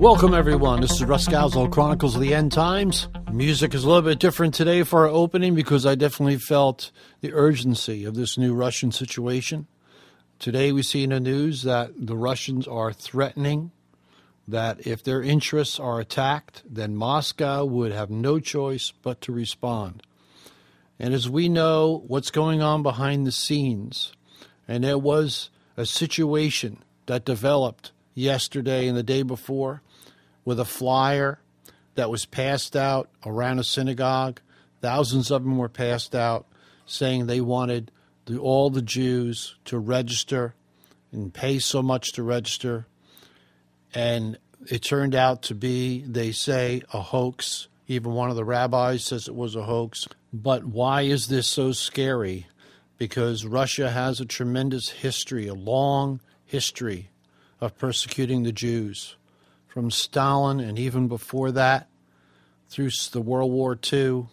Welcome, everyone. This is Russ Scalzo, Chronicles of the End Times. Music is a little bit different today for our opening because I definitely felt the urgency of this new Russian situation. Today, we see in the news that the Russians are threatening that if their interests are attacked, then Moscow would have no choice but to respond. And as we know what's going on behind the scenes, and there was a situation that developed yesterday and the day before with a flyer that was passed out around a synagogue. Thousands of them were passed out saying they wanted the, all the Jews to register and pay so much to register. And it turned out to be, they say, a hoax. Even one of the rabbis says it was a hoax. But why is this so scary? Because Russia has a tremendous history, a long history of persecuting the Jews. From Stalin and even before that, through the World War II,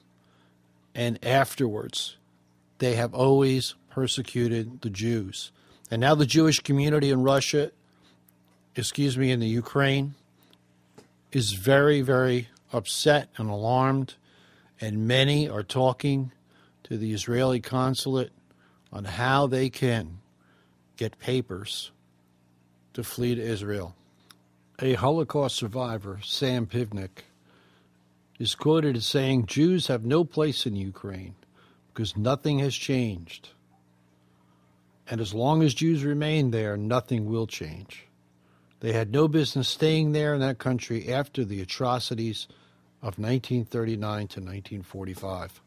and afterwards, they have always persecuted the Jews. And now the Jewish community in Russia, excuse me, in the Ukraine, is very, very upset and alarmed. And many are talking to the Israeli consulate on how they can get papers to flee to Israel. A Holocaust survivor, Sam Pivnik, is quoted as saying Jews have no place in Ukraine because nothing has changed. And as long as Jews remain there, nothing will change. They had no business staying there in that country after the atrocities of 1939 to 1945.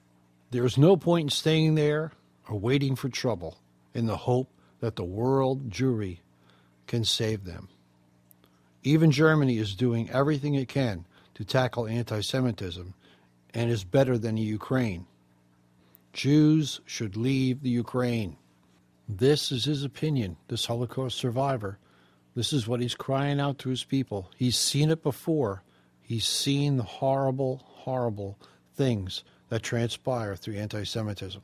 There is no point in staying there or waiting for trouble in the hope that the world Jewry can save them. Even Germany is doing everything it can to tackle anti Semitism and is better than the Ukraine. Jews should leave the Ukraine. This is his opinion, this Holocaust survivor. This is what he's crying out to his people. He's seen it before. He's seen the horrible, horrible things that transpire through anti Semitism.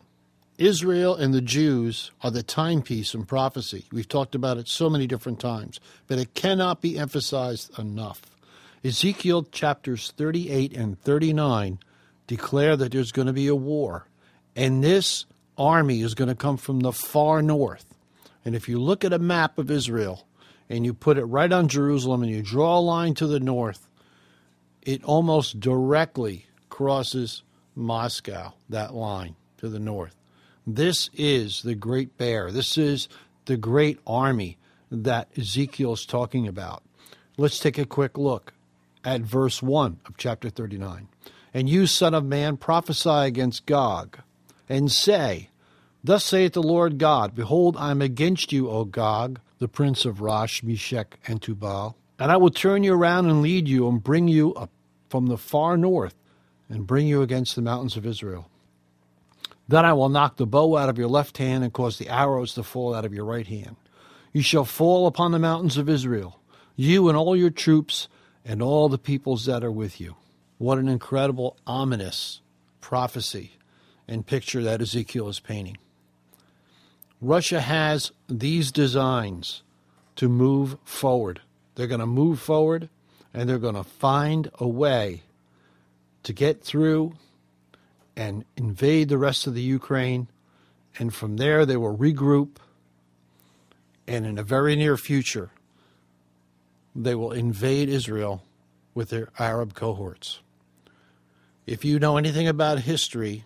Israel and the Jews are the timepiece in prophecy. We've talked about it so many different times, but it cannot be emphasized enough. Ezekiel chapters 38 and 39 declare that there's going to be a war, and this army is going to come from the far north. And if you look at a map of Israel and you put it right on Jerusalem and you draw a line to the north, it almost directly crosses Moscow, that line to the north. This is the great bear. This is the great army that Ezekiel is talking about. Let's take a quick look at verse 1 of chapter 39. And you, Son of Man, prophesy against Gog, and say, Thus saith the Lord God, Behold, I am against you, O Gog, the prince of Rosh, Meshech, and Tubal. And I will turn you around and lead you and bring you up from the far north and bring you against the mountains of Israel. Then I will knock the bow out of your left hand and cause the arrows to fall out of your right hand. You shall fall upon the mountains of Israel, you and all your troops and all the peoples that are with you. What an incredible, ominous prophecy and picture that Ezekiel is painting. Russia has these designs to move forward. They're going to move forward and they're going to find a way to get through and invade the rest of the Ukraine. And from there, they will regroup. And in a very near future, they will invade Israel with their Arab cohorts. If you know anything about history,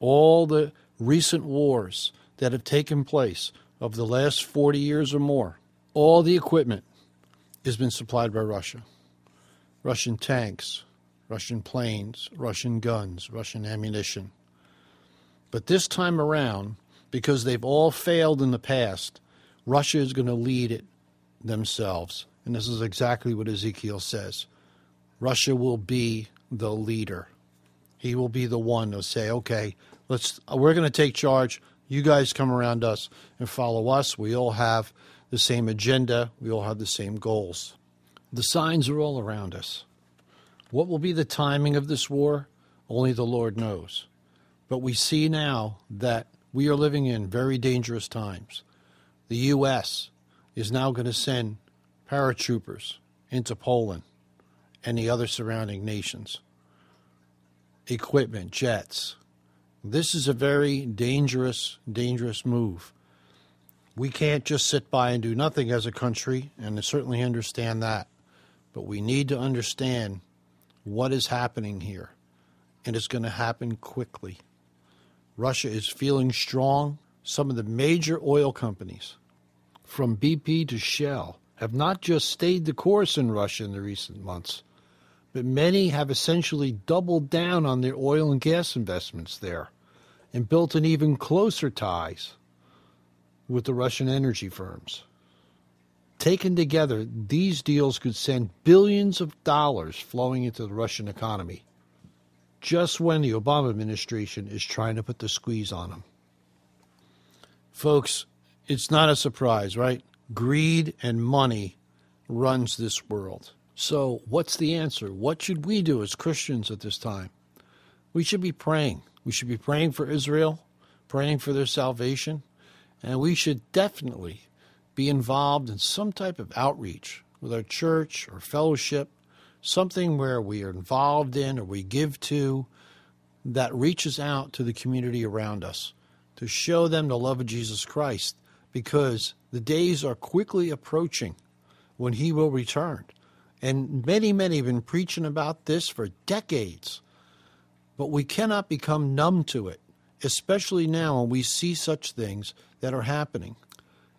all the recent wars that have taken place of the last 40 years or more, all the equipment has been supplied by Russia. Russian tanks, Russian planes, Russian guns, Russian ammunition. But this time around, because they've all failed in the past, Russia is going to lead it themselves. And this is exactly what Ezekiel says. Russia will be the leader. He will be the one to say, "Okay, let's we're going to take charge. You guys come around us and follow us. We all have the same agenda. We all have the same goals. The signs are all around us. What will be the timing of this war? Only the Lord knows. But we see now that we are living in very dangerous times. The U.S. is now going to send paratroopers into Poland. and the other surrounding nations. Equipment, jets. This is a very dangerous, dangerous move. We can't just sit by and do nothing as a country, and I certainly understand that. But we need to understand what is happening here, and it's going to happen quickly. Russia is feeling strong. Some of the major oil companies, from BP to Shell, have not just stayed the course in Russia in the recent months, but many have essentially doubled down on their oil and gas investments there and built an even closer ties with the Russian energy firms. Taken together, these deals could send billions of dollars flowing into the Russian economy just when the Obama administration is trying to put the squeeze on them. Folks, it's not a surprise, right? Greed and money runs this world. So, what's the answer? What should we do as Christians at this time? We should be praying. We should be praying for Israel, praying for their salvation, and we should definitely be involved in some type of outreach with our church or fellowship, something where we are involved in or we give to that reaches out to the community around us to show them the love of Jesus Christ because the days are quickly approaching when he will return. And many, many have been preaching about this for decades. But we cannot become numb to it, especially now when we see such things that are happening.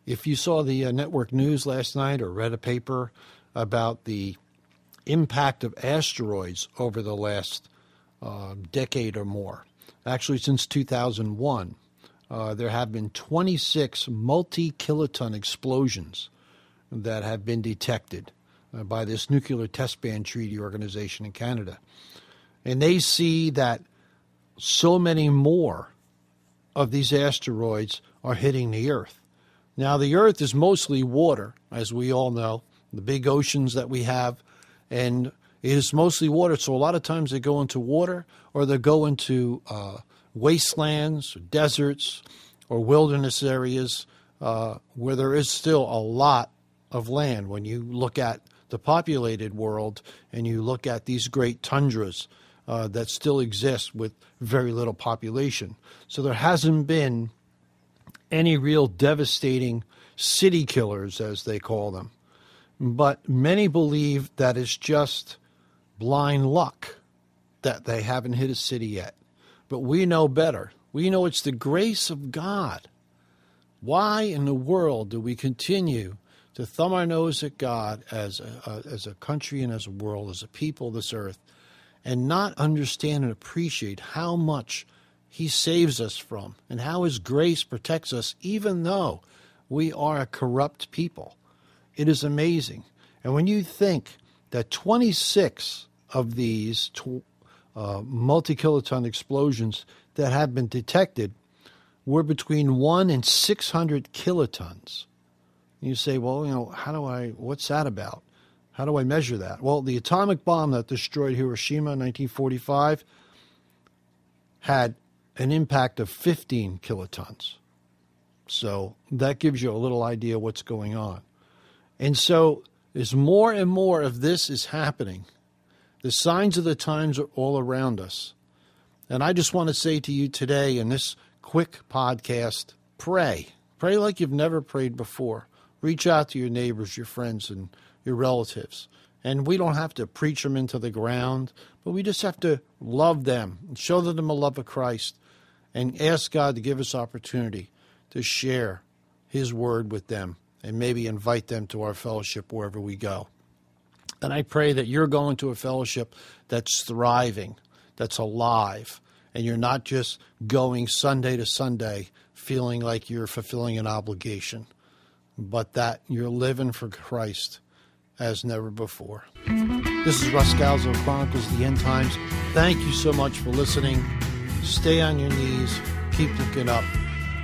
If you saw the uh, network news last night or read a paper about the impact of asteroids over the last uh, decade or more, actually since 2001, uh, there have been 26 multi kiloton explosions that have been detected uh, by this Nuclear Test Ban Treaty Organization in Canada. And they see that so many more of these asteroids are hitting the Earth. Now, the Earth is mostly water, as we all know, the big oceans that we have, and it is mostly water. So a lot of times they go into water or they go into uh, wastelands, or deserts, or wilderness areas uh, where there is still a lot of land. When you look at the populated world and you look at these great tundras uh, that still exist with very little population. So there hasn't been any real devastating city killers, as they call them. But many believe that it's just blind luck that they haven't hit a city yet. But we know better. We know it's the grace of God. Why in the world do we continue to thumb our nose at God as a, as a country and as a world, as a people, this earth, and not understand and appreciate how much he saves us from, and how His grace protects us, even though we are a corrupt people. It is amazing. And when you think that 26 of these uh, multi kiloton explosions that have been detected were between 1 and 600 kilotons. You say, well, you know, how do I, what's that about? How do I measure that? Well, the atomic bomb that destroyed Hiroshima in 1945 had an impact of 15 kilotons. So that gives you a little idea what's going on. And so, as more and more of this is happening, the signs of the times are all around us. And I just want to say to you today in this quick podcast pray. Pray like you've never prayed before. Reach out to your neighbors, your friends, and your relatives. And we don't have to preach them into the ground, but we just have to love them and show them the love of Christ and ask God to give us opportunity to share His word with them and maybe invite them to our fellowship wherever we go. And I pray that you're going to a fellowship that's thriving, that's alive, and you're not just going Sunday to Sunday feeling like you're fulfilling an obligation, but that you're living for Christ as never before. This is Russ Scalzo, Chronicles of the End Times. Thank you so much for listening. Stay on your knees. Keep looking up.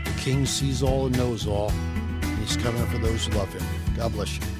The King sees all and knows all. And he's coming for those who love him. God bless you.